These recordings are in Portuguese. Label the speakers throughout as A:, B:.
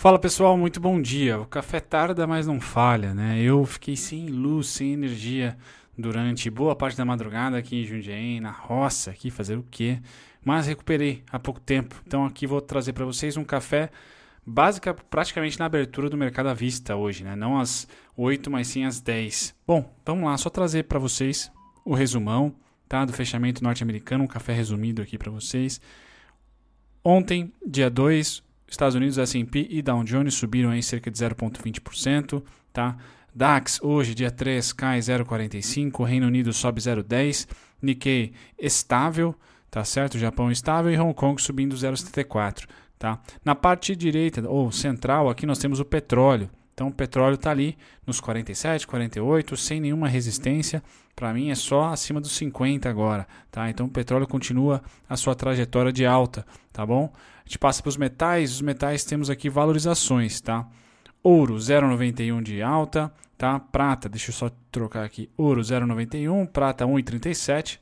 A: Fala pessoal, muito bom dia. O café tarda, mas não falha, né? Eu fiquei sem luz, sem energia durante boa parte da madrugada aqui em Jundiaí, na roça, aqui fazer o quê? Mas recuperei há pouco tempo. Então aqui vou trazer para vocês um café básica praticamente na abertura do mercado à vista hoje, né? Não às 8, mas sim às 10. Bom, vamos lá, só trazer para vocês o resumão, tá, do fechamento norte-americano, um café resumido aqui para vocês. Ontem, dia 2, Estados Unidos, S&P e Dow Jones subiram em cerca de 0,20%, tá? DAX hoje, dia 3, cai 0,45, Reino Unido sobe 0,10, Nikkei estável, tá certo? Japão estável e Hong Kong subindo 0,74, tá? Na parte direita ou central aqui nós temos o petróleo. Então o petróleo está ali nos 47, 48, sem nenhuma resistência. Para mim é só acima dos 50 agora, tá? Então o petróleo continua a sua trajetória de alta, tá bom? A gente passa para os metais, os metais temos aqui valorizações, tá? Ouro 0,91 de alta, tá? Prata, deixa eu só trocar aqui. Ouro 0,91, prata 1,37.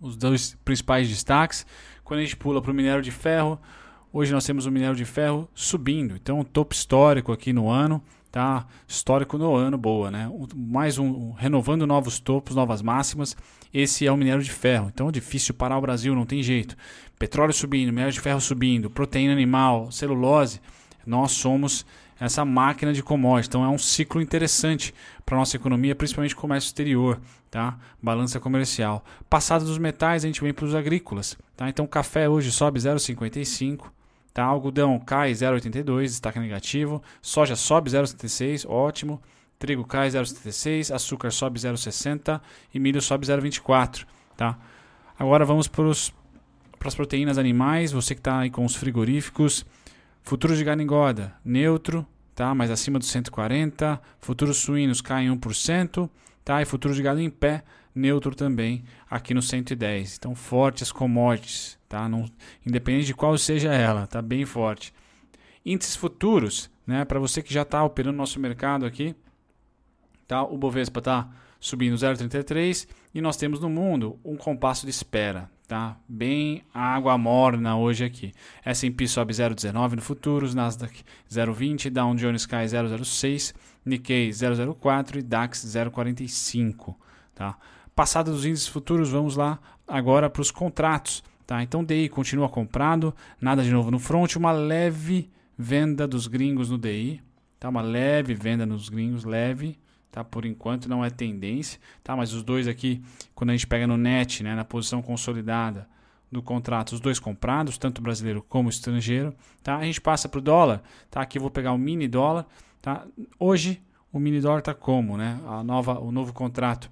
A: Os dois principais destaques. Quando a gente pula para o minério de ferro, Hoje nós temos o minério de ferro subindo, então um topo histórico aqui no ano, tá? Histórico no ano, boa, né? Mais um, renovando novos topos, novas máximas. Esse é o minério de ferro, então é difícil parar o Brasil, não tem jeito. Petróleo subindo, minério de ferro subindo, proteína animal, celulose. Nós somos essa máquina de commodities. Então é um ciclo interessante para a nossa economia, principalmente comércio exterior, tá? Balança comercial. Passado dos metais, a gente vem para os agrícolas, tá? Então café hoje sobe 0,55, Tá? Algodão cai 0,82, destaque negativo. Soja sobe 0,76, ótimo. Trigo cai 0,76, açúcar sobe 0,60 e milho sobe 0,24. Tá? Agora vamos para as proteínas animais. Você que está aí com os frigoríficos. Futuros de gado engorda, neutro, tá? mas acima dos 140. Futuros suínos caem 1%. Tá? E futuros de gado em pé, neutro também, aqui no 110. Então, fortes commodities tá? Não, independente de qual seja ela, tá bem forte. Índices futuros, né? Para você que já está operando no nosso mercado aqui, tá? O Bovespa está subindo 0,33 e nós temos no mundo um compasso de espera, tá? Bem água morna hoje aqui. S&P sobe 0,19 no futuros, Nasdaq 0,20, Dow Jones cai 0,06, Nikkei 0,04 e DAX 0,45, tá? Passado dos índices futuros, vamos lá agora para os contratos. Tá? Então DI continua comprado, nada de novo no front, uma leve venda dos gringos no DI, tá? Uma leve venda nos gringos, leve, tá? Por enquanto não é tendência, tá? Mas os dois aqui, quando a gente pega no net, né, na posição consolidada do contrato, os dois comprados, tanto brasileiro como estrangeiro, tá? A gente passa para o dólar, tá? Aqui eu vou pegar o mini dólar, tá? Hoje o mini dólar tá como, né? A nova, o novo contrato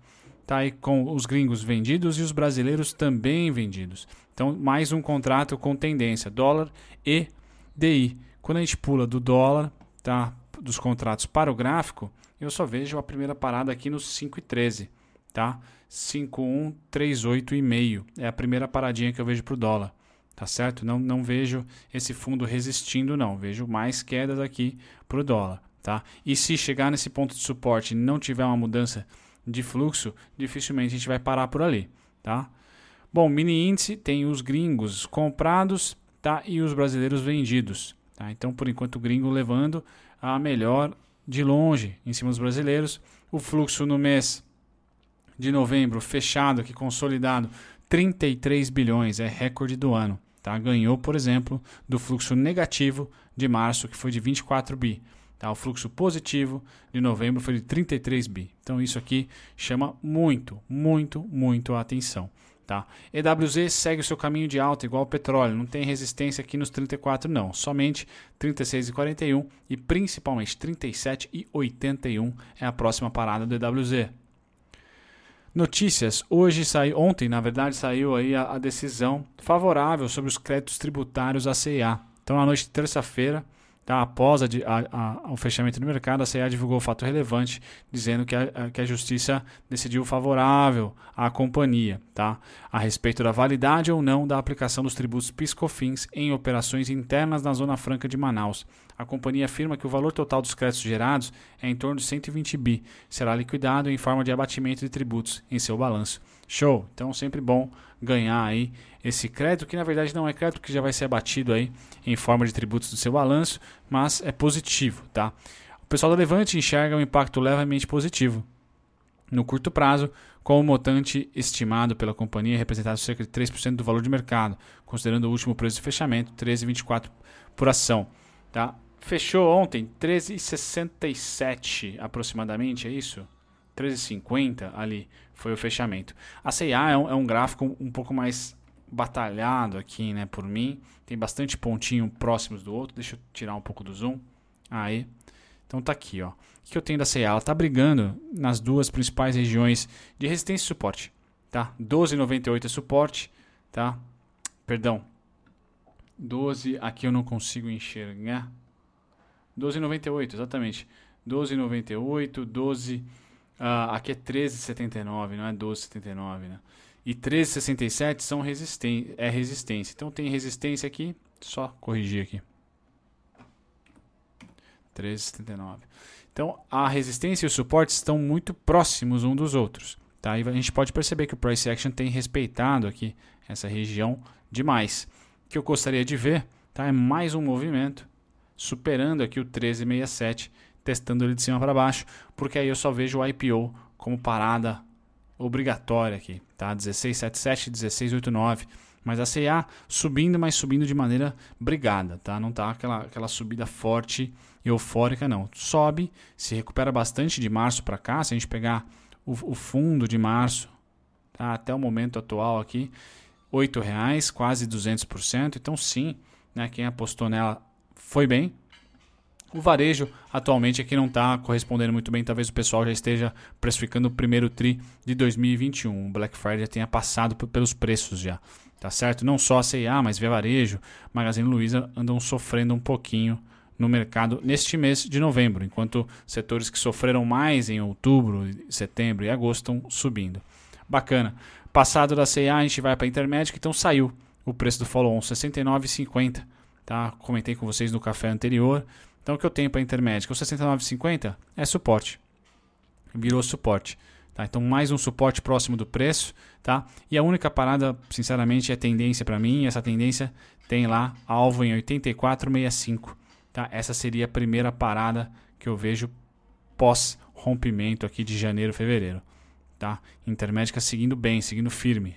A: tá aí com os gringos vendidos e os brasileiros também vendidos. Então, mais um contrato com tendência, dólar e DI. Quando a gente pula do dólar, tá, dos contratos para o gráfico, eu só vejo a primeira parada aqui no 5,13, tá? 5,138,5 é a primeira paradinha que eu vejo para o dólar, tá certo? Não, não vejo esse fundo resistindo, não. Vejo mais quedas aqui para o dólar, tá? E se chegar nesse ponto de suporte e não tiver uma mudança de fluxo, dificilmente a gente vai parar por ali, tá? Bom, mini índice tem os gringos comprados, tá? E os brasileiros vendidos, tá? Então, por enquanto, o gringo levando a melhor de longe em cima dos brasileiros. O fluxo no mês de novembro fechado aqui consolidado 33 bilhões, é recorde do ano, tá? Ganhou, por exemplo, do fluxo negativo de março que foi de 24 bi. Tá? O fluxo positivo de novembro foi de 33 bi. Então isso aqui chama muito, muito, muito a atenção. Tá? EWZ segue o seu caminho de alta, igual o petróleo, não tem resistência aqui nos 34 não, somente 36,41 e principalmente 37,81 é a próxima parada do EWZ. Notícias, hoje saiu, ontem na verdade saiu aí a, a decisão favorável sobre os créditos tributários à CIA. Então na noite de terça-feira, Tá? Após a, a, a, o fechamento do mercado, a CEA divulgou o fato relevante, dizendo que a, que a justiça decidiu favorável à companhia tá? a respeito da validade ou não da aplicação dos tributos PiscoFins em operações internas na Zona Franca de Manaus. A companhia afirma que o valor total dos créditos gerados é em torno de 120 bi, será liquidado em forma de abatimento de tributos em seu balanço. Show. Então sempre bom ganhar aí esse crédito, que na verdade não é crédito, que já vai ser abatido aí em forma de tributos do seu balanço, mas é positivo, tá? O pessoal da Levante enxerga um impacto levemente positivo no curto prazo, com o montante estimado pela companhia representado cerca de 3% do valor de mercado, considerando o último preço de fechamento, 13,24 por ação. Tá? Fechou ontem 13,67 aproximadamente, é isso? 13,50 ali foi o fechamento. A CIA é um, é um gráfico um pouco mais batalhado aqui, né, por mim. Tem bastante pontinho próximos do outro. Deixa eu tirar um pouco do zoom. Aí. Então tá aqui, ó. O que eu tenho da CIA? Ela está brigando nas duas principais regiões de resistência e suporte, tá? 12,98 é suporte, tá? Perdão. 12, aqui eu não consigo enxergar. 12,98, exatamente. 12,98, 12, uh, aqui é 13,79, não é 12,79, né? E 13,67 são resisten é resistência. Então tem resistência aqui, só corrigir aqui. 13,79. Então, a resistência e o suporte estão muito próximos um dos outros. Tá? E a gente pode perceber que o price action tem respeitado aqui essa região demais. O que eu gostaria de ver tá? é mais um movimento superando aqui o 1367, testando ele de cima para baixo, porque aí eu só vejo o IPO como parada obrigatória aqui, tá? 1677, 1689 mas a CA subindo, mas subindo de maneira brigada, tá? Não tá aquela, aquela subida forte e eufórica, não. Sobe, se recupera bastante de março para cá. Se a gente pegar o, o, fundo de março, tá? até o momento atual aqui, R$ reais, quase 200%. Então, sim, né? quem apostou nela foi bem. O varejo atualmente aqui não está correspondendo muito bem. Talvez o pessoal já esteja precificando o primeiro TRI de 2021. O Black Friday já tenha passado pelos preços já tá certo? Não só a C&A, mas Via Varejo, Magazine Luiza andam sofrendo um pouquinho no mercado neste mês de novembro, enquanto setores que sofreram mais em outubro, setembro e agosto estão subindo. Bacana. Passado da C&A, a gente vai para a Intermédica, então saiu o preço do follow-on 69,50, tá? Comentei com vocês no café anterior. Então o que eu tenho para Intermédica, o 69,50 é suporte. Virou suporte. Tá? Então, mais um suporte próximo do preço. Tá? E a única parada, sinceramente, é tendência para mim. Essa tendência tem lá alvo em 84,65. Tá? Essa seria a primeira parada que eu vejo pós rompimento aqui de janeiro, fevereiro. Tá? Intermédica seguindo bem, seguindo firme.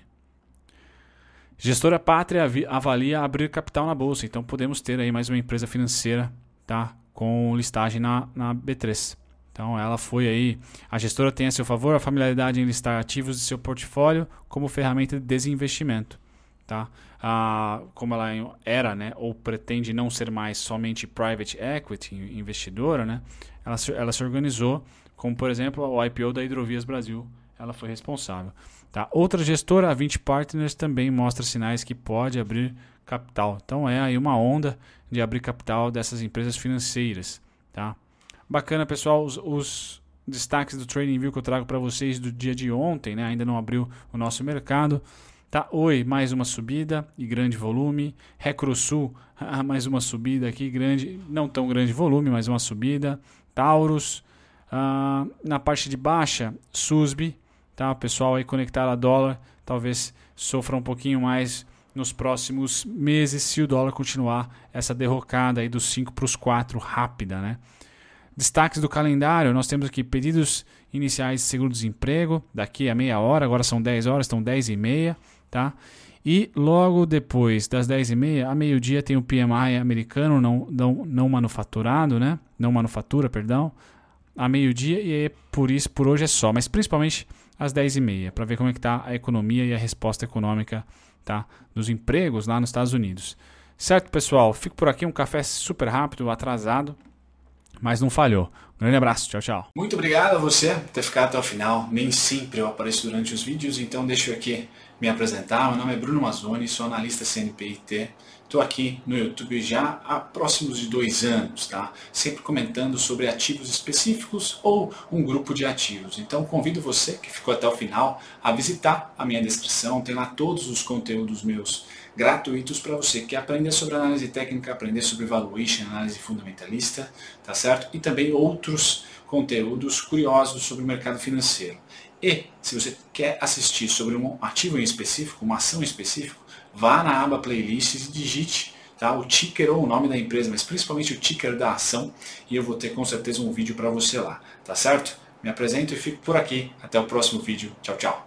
A: Gestora Pátria avalia abrir capital na bolsa, então podemos ter aí mais uma empresa financeira, tá, com listagem na, na B3. Então ela foi aí. A gestora tem a seu favor a familiaridade em listar ativos de seu portfólio como ferramenta de desinvestimento. Tá? Ah, como ela era, né, ou pretende não ser mais somente private equity, investidora, né, ela, ela se organizou, como por exemplo o IPO da Hidrovias Brasil, ela foi responsável. Tá? Outra gestora, a 20 Partners, também mostra sinais que pode abrir capital. Então é aí uma onda de abrir capital dessas empresas financeiras. Tá? Bacana, pessoal, os, os destaques do Trading View que eu trago para vocês do dia de ontem, né? Ainda não abriu o nosso mercado. Tá, Oi, mais uma subida e grande volume. Recrosul, mais uma subida aqui, grande, não tão grande volume, mas uma subida. Taurus, uh, na parte de baixa, SUSB, tá? O pessoal aí conectado a dólar, talvez sofra um pouquinho mais nos próximos meses se o dólar continuar essa derrocada aí dos 5 para os 4 rápida, né? Destaques do calendário, nós temos aqui pedidos iniciais de seguro-desemprego, daqui a meia hora, agora são 10 horas, estão 10 e meia, tá? E logo depois das 10 e meia, a meio-dia tem o PMI americano não, não, não manufaturado, né? Não manufatura, perdão. A meio-dia e é por isso, por hoje é só, mas principalmente às 10 e meia, para ver como é que está a economia e a resposta econômica tá? dos empregos lá nos Estados Unidos. Certo, pessoal? Fico por aqui, um café super rápido, atrasado mas não falhou. Um grande abraço, tchau, tchau.
B: Muito obrigado a você por ter ficado até o final. Nem sempre eu apareço durante os vídeos, então deixa eu aqui me apresentar. Meu nome é Bruno Mazzoni, sou analista CNPIT. Estou aqui no YouTube já há próximos de dois anos, tá? Sempre comentando sobre ativos específicos ou um grupo de ativos. Então convido você que ficou até o final a visitar a minha descrição, tem lá todos os conteúdos meus gratuitos para você que aprender sobre análise técnica, aprender sobre valuation, análise fundamentalista, tá certo? E também outros conteúdos curiosos sobre o mercado financeiro. E se você quer assistir sobre um ativo em específico, uma ação em específico, vá na aba playlists e digite tá, o ticker ou o nome da empresa, mas principalmente o ticker da ação e eu vou ter com certeza um vídeo para você lá, tá certo? Me apresento e fico por aqui. Até o próximo vídeo. Tchau, tchau.